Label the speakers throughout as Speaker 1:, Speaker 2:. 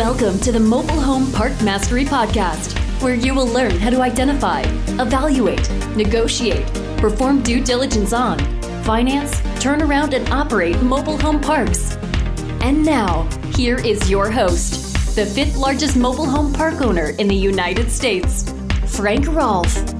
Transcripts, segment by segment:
Speaker 1: Welcome to the Mobile Home Park Mastery Podcast, where you will learn how to identify, evaluate, negotiate, perform due diligence on, finance, turn around, and operate mobile home parks. And now, here is your host, the fifth largest mobile home park owner in the United States, Frank Rolfe.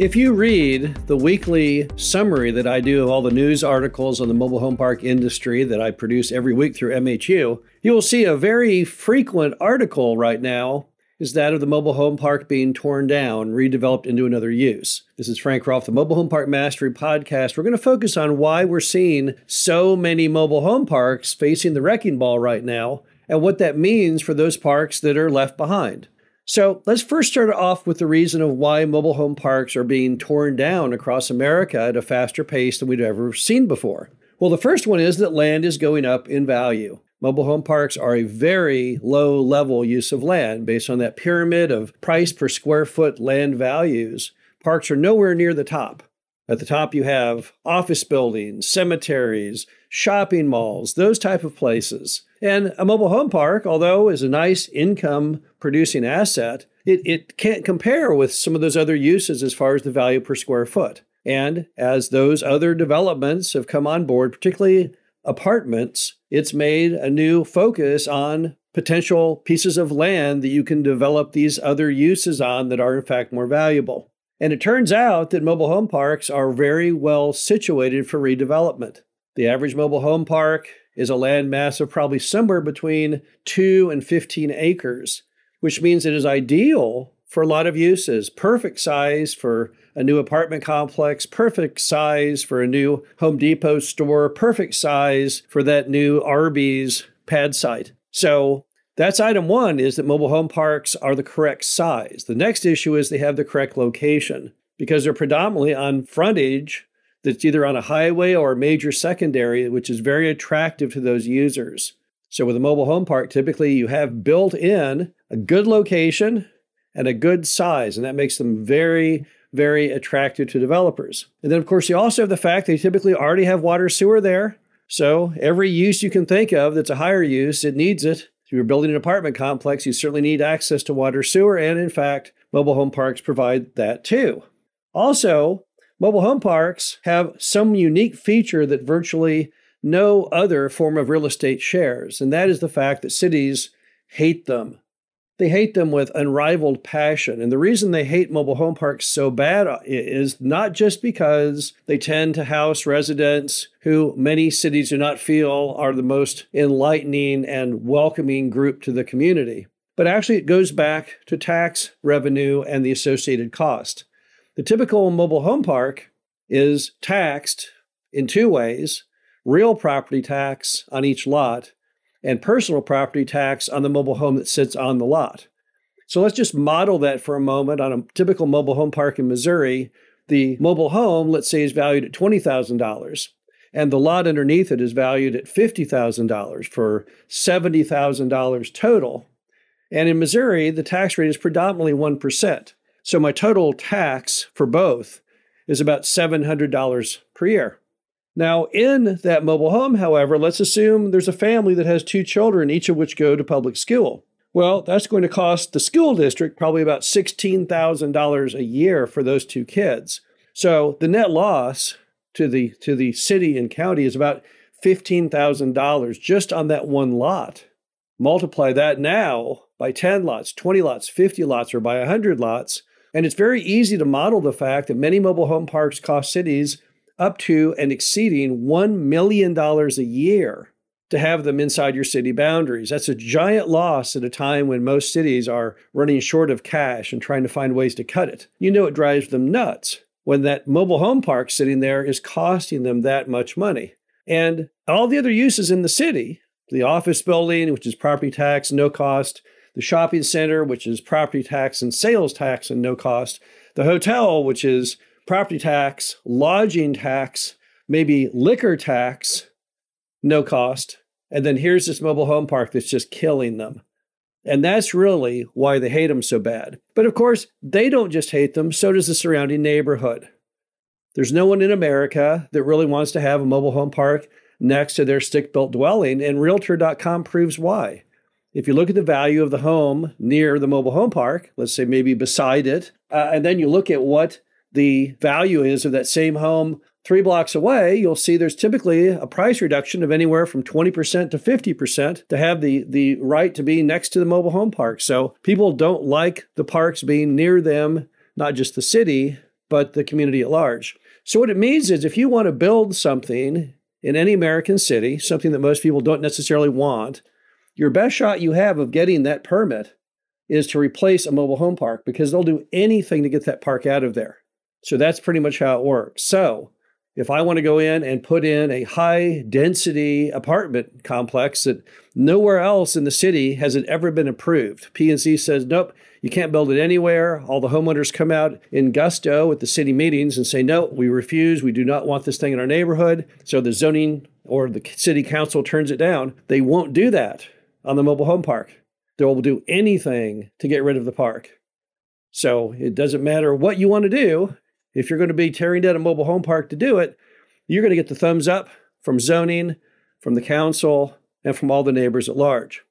Speaker 2: If you read the weekly summary that I do of all the news articles on the mobile home park industry that I produce every week through MHU, you will see a very frequent article right now is that of the mobile home park being torn down, redeveloped into another use. This is Frank Rolfe, the Mobile Home Park Mastery Podcast. We're going to focus on why we're seeing so many mobile home parks facing the wrecking ball right now and what that means for those parks that are left behind. So let's first start off with the reason of why mobile home parks are being torn down across America at a faster pace than we'd ever seen before. Well, the first one is that land is going up in value. Mobile home parks are a very low level use of land based on that pyramid of price per square foot land values. Parks are nowhere near the top. At the top, you have office buildings, cemeteries, shopping malls, those type of places. And a mobile home park, although is a nice income producing asset, it, it can't compare with some of those other uses as far as the value per square foot. And as those other developments have come on board, particularly apartments, it's made a new focus on potential pieces of land that you can develop these other uses on that are in fact more valuable. And it turns out that mobile home parks are very well situated for redevelopment. The average mobile home park is a land mass of probably somewhere between 2 and 15 acres, which means it is ideal for a lot of uses. Perfect size for a new apartment complex, perfect size for a new Home Depot store, perfect size for that new Arby's pad site. So that's item one is that mobile home parks are the correct size. The next issue is they have the correct location because they're predominantly on frontage that's either on a highway or a major secondary, which is very attractive to those users. So with a mobile home park, typically you have built in a good location and a good size, and that makes them very, very attractive to developers. And then, of course, you also have the fact they typically already have water sewer there. So every use you can think of that's a higher use, it needs it. If you're building an apartment complex, you certainly need access to water, sewer, and in fact, mobile home parks provide that too. Also, mobile home parks have some unique feature that virtually no other form of real estate shares, and that is the fact that cities hate them. They hate them with unrivaled passion. And the reason they hate mobile home parks so bad uh, is not just because they tend to house residents who many cities do not feel are the most enlightening and welcoming group to the community, but actually it goes back to tax revenue and the associated cost. The typical mobile home park is taxed in two ways real property tax on each lot and personal property tax on the mobile home that sits on the lot. So let's just model that for a moment on a typical mobile home park in Missouri. The mobile home, let's say, is valued at $20,000, and the lot underneath it is valued at $50,000 for $70,000 total. And in Missouri, the tax rate is predominantly 1%. So my total tax for both is about $700 per year. Now, in that mobile home, however, let's assume there's a family that has two children, each of which go to public school. Well, that's going to cost the school district probably about $16,000 a year for those two kids. So the net loss to the to the city and county is about $15,000 just on that one lot. Multiply that now by 10 lots, 20 lots, 50 lots, or by 100 lots. And it's very easy to model the fact that many mobile home parks cost cities up to and exceeding $1 million a year to have them inside your city boundaries. That's a giant loss at a time when most cities are running short of cash and trying to find ways to cut it. You know, it drives them nuts when that mobile home park sitting there is costing them that much money. And all the other uses in the city the office building, which is property tax, no cost, the shopping center, which is property tax and sales tax and no cost, the hotel, which is property tax, lodging tax, maybe liquor tax, no cost. And then here's this mobile home park that's just killing them. And that's really why they hate them so bad. But of course, they don't just hate them, so does the surrounding neighborhood. There's no one in America that really wants to have a mobile home park next to their stick built dwelling, and Realtor.com proves why. If you look at the value of the home near the mobile home park, let's say maybe beside it, uh, and then you look at what the value is of that same home three blocks away, you'll see there's typically a price reduction of anywhere from 20% to 50% to have the, the right to be next to the mobile home park. So people don't like the parks being near them, not just the city, but the community at large. So what it means is if you want to build something in any American city, something that most people don't necessarily want, your best shot you have of getting that permit is to replace a mobile home park because they'll do anything to get that park out of there. So that's pretty much how it works. So if I want to go in and put in a high density apartment complex that nowhere else in the city has it ever been approved, PNC says, nope, you can't build it anywhere. All the homeowners come out in gusto at the city meetings and say, no, we refuse. We do not want this thing in our neighborhood. So the zoning or the city council turns it down. They won't do that on the mobile home park. They will do anything to get rid of the park. So it doesn't matter what you want to do. If you're going to be tearing down a mobile home park to do it, you're going to get the thumbs up from zoning, from the council, and from all the neighbors at large.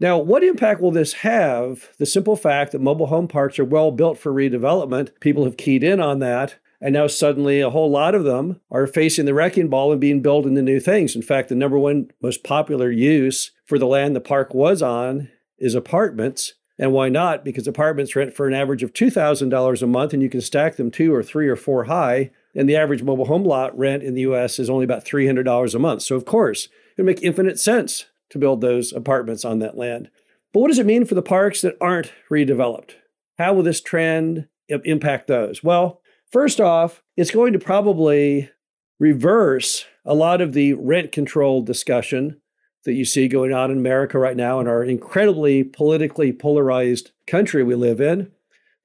Speaker 2: Now, what impact will this have? The simple fact that mobile home parks are well built for redevelopment, people have keyed in on that, and now suddenly a whole lot of them are facing the wrecking ball and being built into new things. In fact, the number one most popular use for the land the park was on is apartments. And why not? Because apartments rent for an average of $2,000 a month, and you can stack them two or three or four high. And the average mobile home lot rent in the US is only about $300 a month. So, of course, it would make infinite sense to build those apartments on that land. But what does it mean for the parks that aren't redeveloped? How will this trend impact those? Well, first off, it's going to probably reverse a lot of the rent control discussion that you see going on in America right now in our incredibly politically polarized country we live in.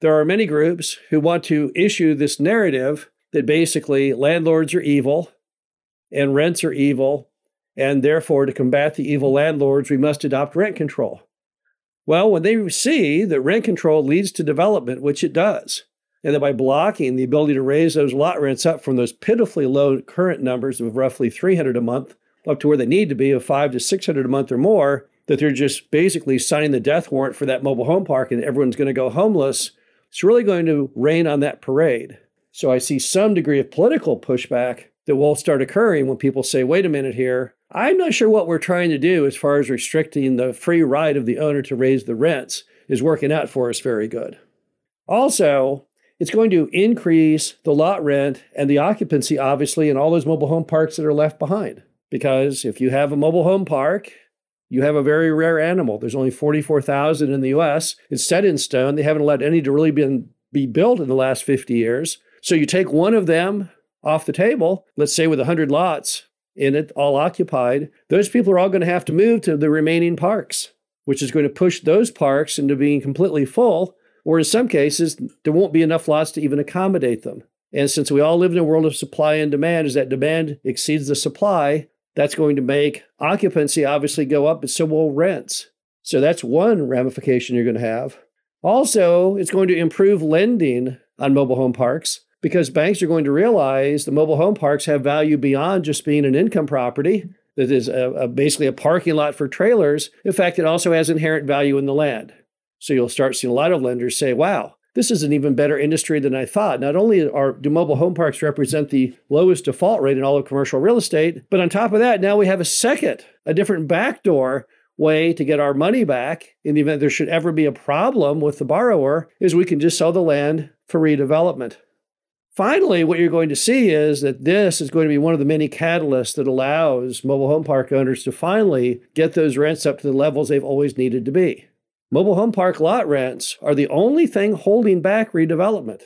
Speaker 2: There are many groups who want to issue this narrative that basically landlords are evil and rents are evil, and therefore, to combat the evil landlords, we must adopt rent control. Well, when they see that rent control leads to development, which it does, and that by blocking the ability to raise those lot rents up from those pitifully low current numbers of roughly 300 a month up to where they need to be of five to 600 a month or more, that they're just basically signing the death warrant for that mobile home park and everyone's going to go homeless, it's really going to rain on that parade. So I see some degree of political pushback that will start occurring when people say, wait a minute here, I'm not sure what we're trying to do as far as restricting the free right of the owner to raise the rents is working out for us very good. Also, it's going to increase the lot rent and the occupancy, obviously, in all those mobile home parks that are left behind. Because if you have a mobile home park, you have a very rare animal. There's only 44,000 in the US. It's set in stone. They haven't allowed any to really been, be built in the last 50 years. So you take one of them off the table, let's say with 100 lots in it, all occupied, those people are all going to have to move to the remaining parks, which is going to push those parks into being completely full, or in some cases, there won't be enough lots to even accommodate them. And since we all live in a world of supply and demand, as that demand exceeds the supply, that's going to make occupancy obviously go up, but so will rents. So that's one ramification you're going to have. Also, it's going to improve lending on mobile home parks because banks are going to realize the mobile home parks have value beyond just being an income property that is a, a, basically a parking lot for trailers. In fact, it also has inherent value in the land. So you'll start seeing a lot of lenders say, wow, this is an even better industry than I thought. Not only are do mobile home parks represent the lowest default rate in all of commercial real estate, but on top of that, now we have a second, a different backdoor way to get our money back in the event there should ever be a problem with the borrower is we can just sell the land for redevelopment. Finally, what you're going to see is that this is going to be one of the many catalysts that allows mobile home park owners to finally get those rents up to the levels they've always needed to be. Mobile home park lot rents are the only thing holding back redevelopment.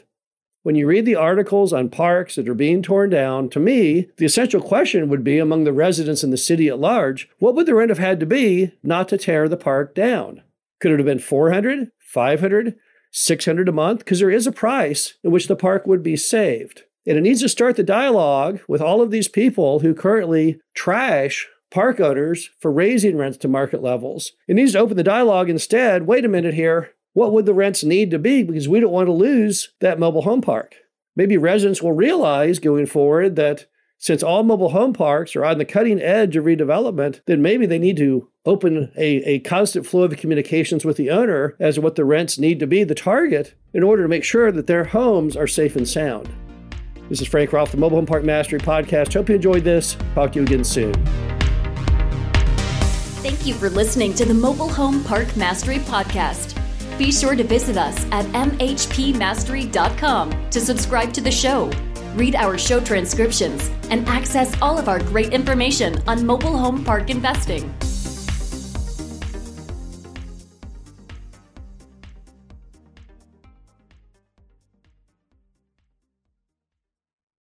Speaker 2: When you read the articles on parks that are being torn down, to me, the essential question would be among the residents in the city at large what would the rent have had to be not to tear the park down? Could it have been 400, 500, 600 a month? Because there is a price at which the park would be saved. And it needs to start the dialogue with all of these people who currently trash park owners for raising rents to market levels. It needs to open the dialogue instead. Wait a minute here. What would the rents need to be? Because we don't want to lose that mobile home park. Maybe residents will realize going forward that Since all mobile home parks are on the cutting edge of redevelopment, then maybe they need to open a, a constant flow of communications with the owner as to what the rents need to be, the target, in order to make sure that their homes are safe and sound. This is Frank Rolfe, the Mobile Home Park Mastery Podcast. Hope you enjoyed this. Talk to you again soon.
Speaker 1: Thank you for listening to the Mobile Home Park Mastery Podcast. Be sure to visit us at mhpmastery.com to subscribe to the show read our show transcriptions, and access all of our great information on mobile home park investing.